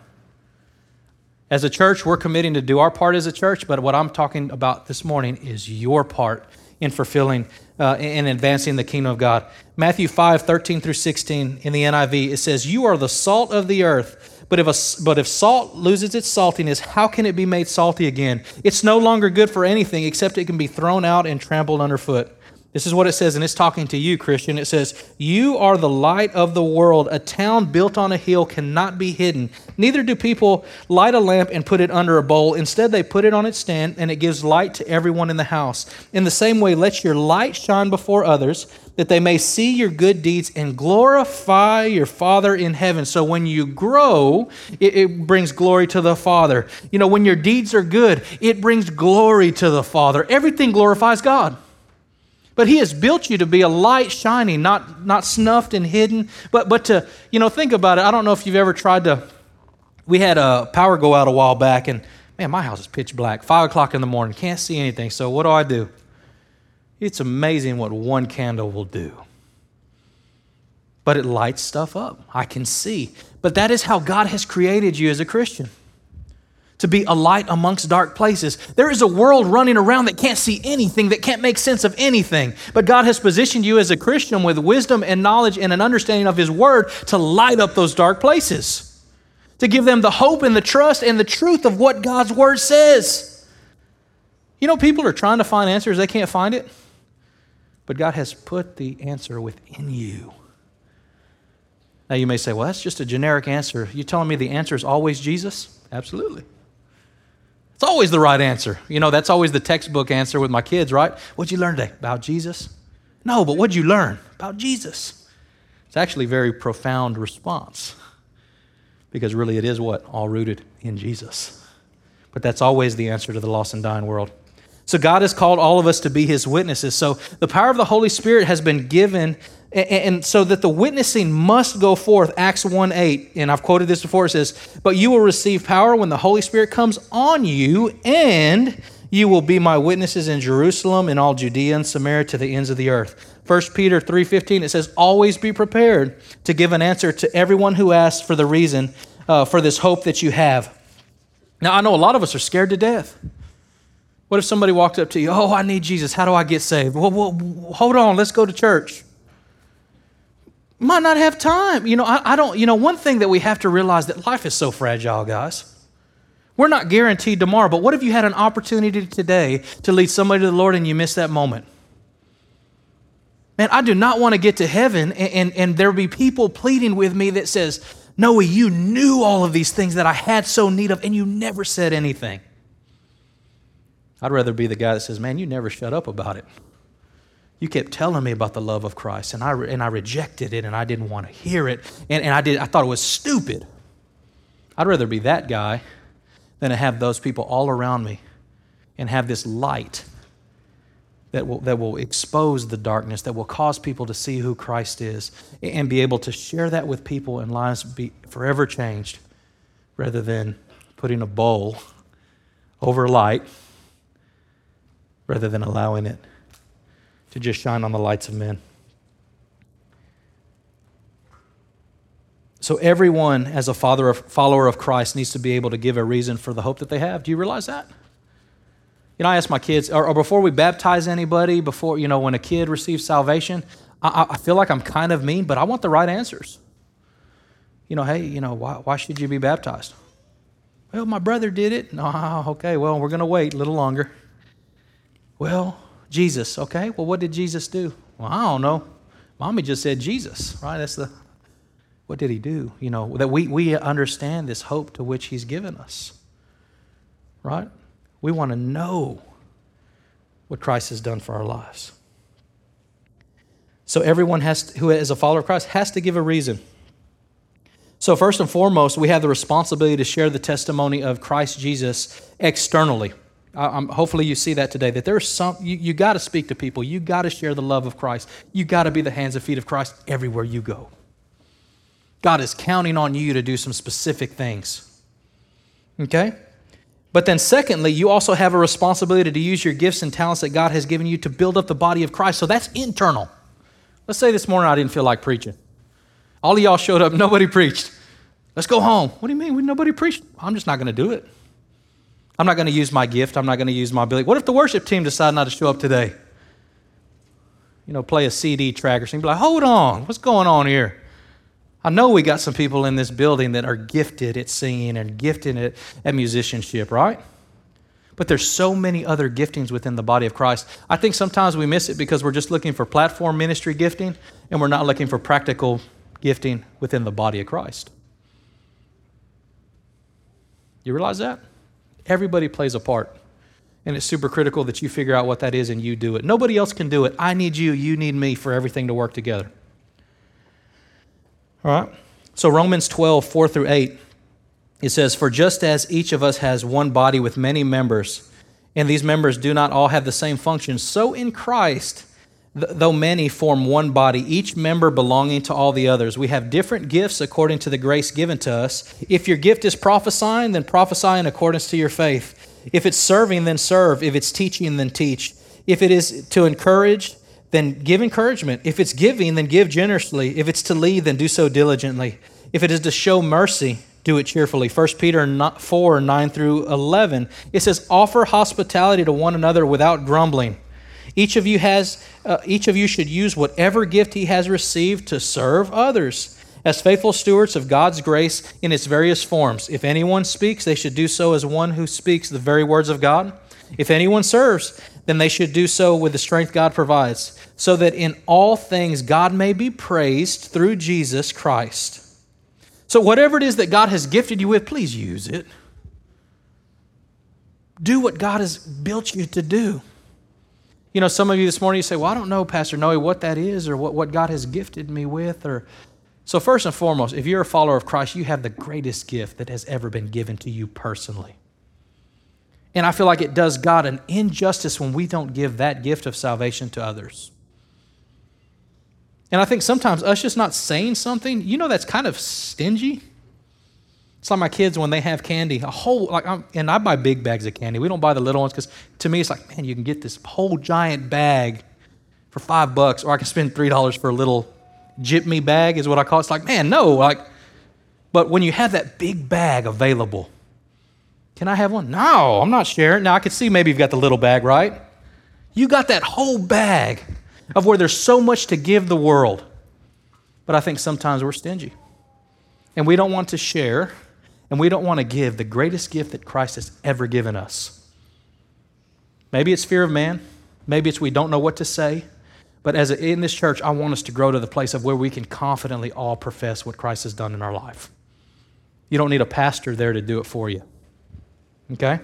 B: As a church, we're committing to do our part as a church, but what I'm talking about this morning is your part in fulfilling uh, in advancing the kingdom of God. Matthew 5, 13 through 16 in the NIV, it says, You are the salt of the earth, but if, a, but if salt loses its saltiness, how can it be made salty again? It's no longer good for anything except it can be thrown out and trampled underfoot. This is what it says, and it's talking to you, Christian. It says, You are the light of the world. A town built on a hill cannot be hidden. Neither do people light a lamp and put it under a bowl. Instead, they put it on its stand, and it gives light to everyone in the house. In the same way, let your light shine before others, that they may see your good deeds and glorify your Father in heaven. So when you grow, it, it brings glory to the Father. You know, when your deeds are good, it brings glory to the Father. Everything glorifies God. But he has built you to be a light shining, not, not snuffed and hidden, but, but to, you know, think about it. I don't know if you've ever tried to. We had a power go out a while back, and man, my house is pitch black. Five o'clock in the morning, can't see anything. So what do I do? It's amazing what one candle will do. But it lights stuff up. I can see. But that is how God has created you as a Christian to be a light amongst dark places. There is a world running around that can't see anything, that can't make sense of anything. But God has positioned you as a Christian with wisdom and knowledge and an understanding of His Word to light up those dark places, to give them the hope and the trust and the truth of what God's Word says. You know, people are trying to find answers, they can't find it. But God has put the answer within you. Now, you may say, well, that's just a generic answer. You telling me the answer is always Jesus? Absolutely. It's always the right answer. You know, that's always the textbook answer with my kids, right? What'd you learn today? About Jesus? No, but what'd you learn? About Jesus. It's actually a very profound response because really it is what? All rooted in Jesus. But that's always the answer to the lost and dying world. So God has called all of us to be his witnesses. So the power of the Holy Spirit has been given and so that the witnessing must go forth acts 1 8 and i've quoted this before it says but you will receive power when the holy spirit comes on you and you will be my witnesses in jerusalem and all judea and samaria to the ends of the earth. 1 peter 3.15 it says always be prepared to give an answer to everyone who asks for the reason uh, for this hope that you have. Now i know a lot of us are scared to death. What if somebody walked up to you oh i need jesus. How do i get saved? Well, well hold on. Let's go to church might not have time. You know, I, I, don't, you know, one thing that we have to realize that life is so fragile, guys. We're not guaranteed tomorrow, but what if you had an opportunity today to lead somebody to the Lord and you missed that moment? Man, I do not want to get to heaven and, and, and there be people pleading with me that says, Noah, you knew all of these things that I had so need of and you never said anything. I'd rather be the guy that says, Man, you never shut up about it. You kept telling me about the love of Christ, and I, and I rejected it, and I didn't want to hear it, and, and I, did, I thought it was stupid. I'd rather be that guy than to have those people all around me and have this light that will, that will expose the darkness, that will cause people to see who Christ is, and be able to share that with people and lives be forever changed rather than putting a bowl over light rather than allowing it to just shine on the lights of men. So, everyone, as a father of, follower of Christ, needs to be able to give a reason for the hope that they have. Do you realize that? You know, I ask my kids, or, or before we baptize anybody, before, you know, when a kid receives salvation, I, I, feel like I'm kind of mean, but I want the right answers. You know, hey, you know, why, why should you be baptized? Well, my brother did it. No, okay, well, we're going to wait a little longer. Well, Jesus. Okay, well, what did Jesus do? Well, I don't know. Mommy just said Jesus, right? That's the, what did he do? You know, that we, we understand this hope to which he's given us, right? We want to know what Christ has done for our lives. So everyone has to, who is a follower of Christ has to give a reason. So first and foremost, we have the responsibility to share the testimony of Christ Jesus externally. I, hopefully, you see that today. That there's some you, you got to speak to people. You got to share the love of Christ. You got to be the hands and feet of Christ everywhere you go. God is counting on you to do some specific things. Okay? But then, secondly, you also have a responsibility to use your gifts and talents that God has given you to build up the body of Christ. So that's internal. Let's say this morning I didn't feel like preaching. All of y'all showed up, nobody preached. Let's go home. What do you mean? Nobody preached? I'm just not going to do it. I'm not going to use my gift. I'm not going to use my ability. What if the worship team decide not to show up today? You know, play a CD track or something. Be like, hold on, what's going on here? I know we got some people in this building that are gifted at singing and gifted at, at musicianship, right? But there's so many other giftings within the body of Christ. I think sometimes we miss it because we're just looking for platform ministry gifting and we're not looking for practical gifting within the body of Christ. You realize that? Everybody plays a part. And it's super critical that you figure out what that is and you do it. Nobody else can do it. I need you, you need me for everything to work together. All right? So, Romans 12, 4 through 8, it says, For just as each of us has one body with many members, and these members do not all have the same function, so in Christ, though many form one body, each member belonging to all the others. We have different gifts according to the grace given to us. If your gift is prophesying, then prophesy in accordance to your faith. If it's serving, then serve. If it's teaching, then teach. If it is to encourage, then give encouragement. If it's giving, then give generously. If it's to lead, then do so diligently. If it is to show mercy, do it cheerfully. 1 Peter 4 9 through 11, it says, Offer hospitality to one another without grumbling. Each of you has uh, each of you should use whatever gift he has received to serve others as faithful stewards of God's grace in its various forms. If anyone speaks, they should do so as one who speaks the very words of God. If anyone serves, then they should do so with the strength God provides, so that in all things God may be praised through Jesus Christ. So, whatever it is that God has gifted you with, please use it. Do what God has built you to do. You know, some of you this morning, you say, Well, I don't know, Pastor Noe, what that is or what, what God has gifted me with. Or So, first and foremost, if you're a follower of Christ, you have the greatest gift that has ever been given to you personally. And I feel like it does God an injustice when we don't give that gift of salvation to others. And I think sometimes us just not saying something, you know, that's kind of stingy. It's like my kids when they have candy, a whole like, I'm, and I buy big bags of candy. We don't buy the little ones because to me it's like, man, you can get this whole giant bag for five bucks, or I can spend three dollars for a little jitney bag, is what I call it. It's like, man, no, like, but when you have that big bag available, can I have one? No, I'm not sharing. Now I can see maybe you've got the little bag, right? You got that whole bag of where there's so much to give the world. But I think sometimes we're stingy. And we don't want to share and we don't want to give the greatest gift that Christ has ever given us. Maybe it's fear of man. Maybe it's we don't know what to say. But as a, in this church, I want us to grow to the place of where we can confidently all profess what Christ has done in our life. You don't need a pastor there to do it for you. Okay?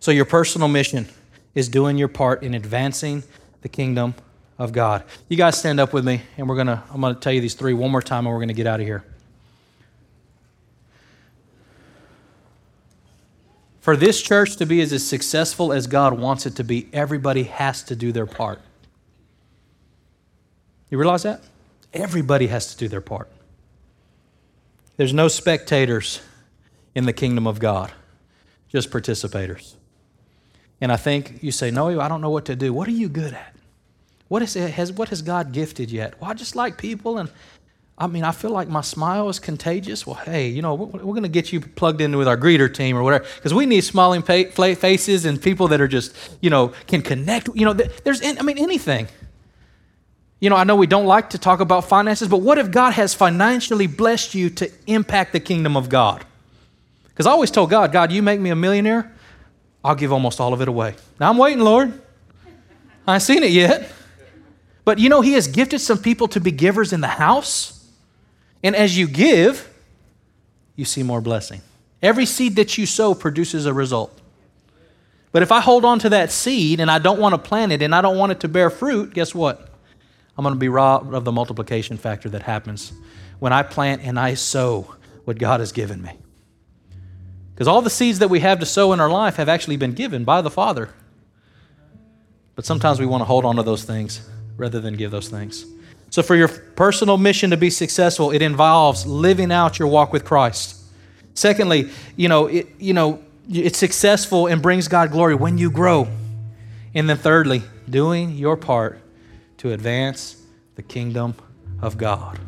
B: So your personal mission is doing your part in advancing the kingdom of God. You guys stand up with me and we're to I'm going to tell you these three one more time and we're going to get out of here. For this church to be as successful as God wants it to be, everybody has to do their part. You realize that? Everybody has to do their part. There's no spectators in the kingdom of God, just participators. And I think you say, No, I don't know what to do. What are you good at? What, is, has, what has God gifted yet? Well, I just like people and I mean, I feel like my smile is contagious. Well, hey, you know, we're, going to get you plugged in with our greeter team or whatever, because we need smiling faces and people that are just, you know, can connect. You know, there's, I mean, anything. You know, I know we don't like to talk about finances, but what if God has financially blessed you to impact the kingdom of God? Because I always told God, God, you make me a millionaire, I'll give almost all of it away. Now I'm waiting, Lord. I ain't seen it yet. But you know, He has gifted some people to be givers in the house. And as you give, you see more blessing. Every seed that you sow produces a result. But if I hold on to that seed and I don't want to plant it and I don't want it to bear fruit, guess what? I'm going to be robbed of the multiplication factor that happens when I plant and I sow what God has given me. Because all the seeds that we have to sow in our life have actually been given by the Father. But sometimes we want to hold on to those things rather than give those things. So, for your personal mission to be successful, it involves living out your walk with Christ. Secondly, you know, it, you know, it's successful and brings God glory when you grow. And then thirdly, doing your part to advance the kingdom of God.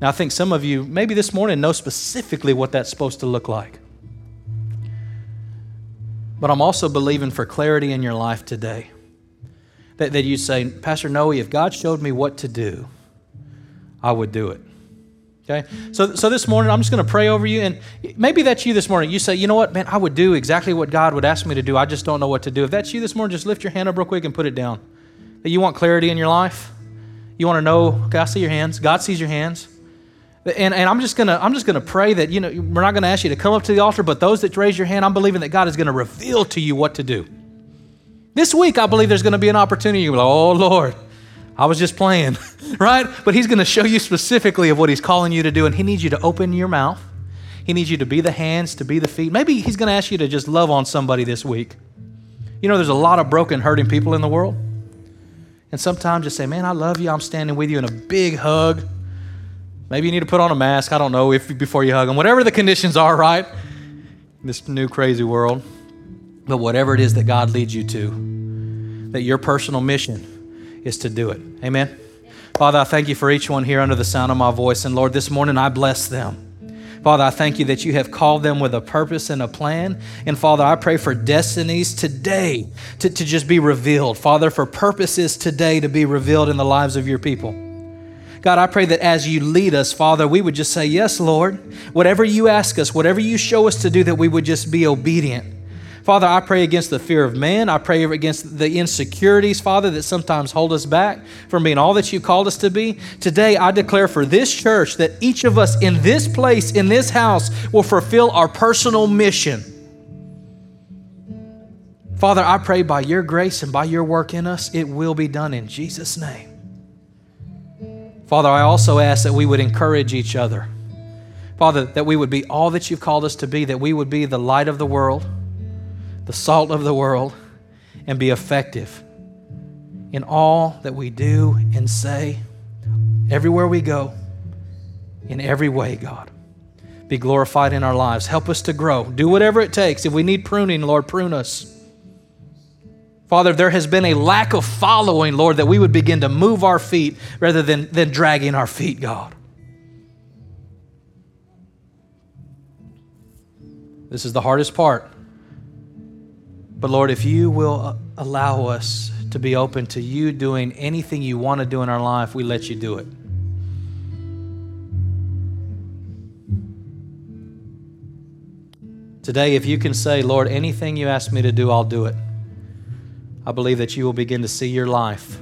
B: Now, I think some of you, maybe this morning, know specifically what that's supposed to look like. But I'm also believing for clarity in your life today. That, that you say, Pastor Noe, if God showed me what to do, I would do it. Okay? So, so this morning, I'm just going to pray over you. And maybe that's you this morning. You say, you know what, man, I would do exactly what God would ask me to do. I just don't know what to do. If that's you this morning, just lift your hand up real quick and put it down. That you want clarity in your life. You want to know, okay, I see your hands. God sees your hands. And, and I'm just gonna I'm just gonna pray that you know we're not gonna ask you to come up to the altar, but those that raise your hand, I'm believing that God is gonna reveal to you what to do. This week, I believe there's gonna be an opportunity. You're like, oh Lord, I was just playing, right? But He's gonna show you specifically of what He's calling you to do, and He needs you to open your mouth. He needs you to be the hands, to be the feet. Maybe He's gonna ask you to just love on somebody this week. You know, there's a lot of broken, hurting people in the world. And sometimes just say, man, I love you. I'm standing with you in a big hug. Maybe you need to put on a mask. I don't know if before you hug them. Whatever the conditions are, right? This new crazy world. But whatever it is that God leads you to, that your personal mission is to do it. Amen. Father, I thank you for each one here under the sound of my voice. And Lord, this morning I bless them. Father, I thank you that you have called them with a purpose and a plan. And Father, I pray for destinies today to, to just be revealed. Father, for purposes today to be revealed in the lives of your people. God, I pray that as you lead us, Father, we would just say, Yes, Lord. Whatever you ask us, whatever you show us to do, that we would just be obedient. Father, I pray against the fear of man. I pray against the insecurities, Father, that sometimes hold us back from being all that you called us to be. Today, I declare for this church that each of us in this place, in this house, will fulfill our personal mission. Father, I pray by your grace and by your work in us, it will be done in Jesus' name. Father, I also ask that we would encourage each other. Father, that we would be all that you've called us to be, that we would be the light of the world, the salt of the world, and be effective in all that we do and say, everywhere we go, in every way, God. Be glorified in our lives. Help us to grow. Do whatever it takes. If we need pruning, Lord, prune us. Father, there has been a lack of following, Lord, that we would begin to move our feet rather than, than dragging our feet, God. This is the hardest part. But Lord, if you will uh, allow us to be open to you doing anything you want to do in our life, we let you do it. Today, if you can say, Lord, anything you ask me to do, I'll do it. I believe that you will begin to see your life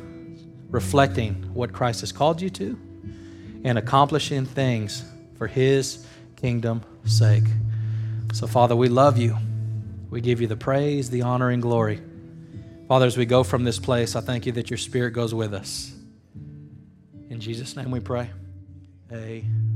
B: reflecting what Christ has called you to and accomplishing things for His kingdom's sake. So, Father, we love you. We give you the praise, the honor, and glory. Father, as we go from this place, I thank you that your Spirit goes with us. In Jesus' name we pray. Amen.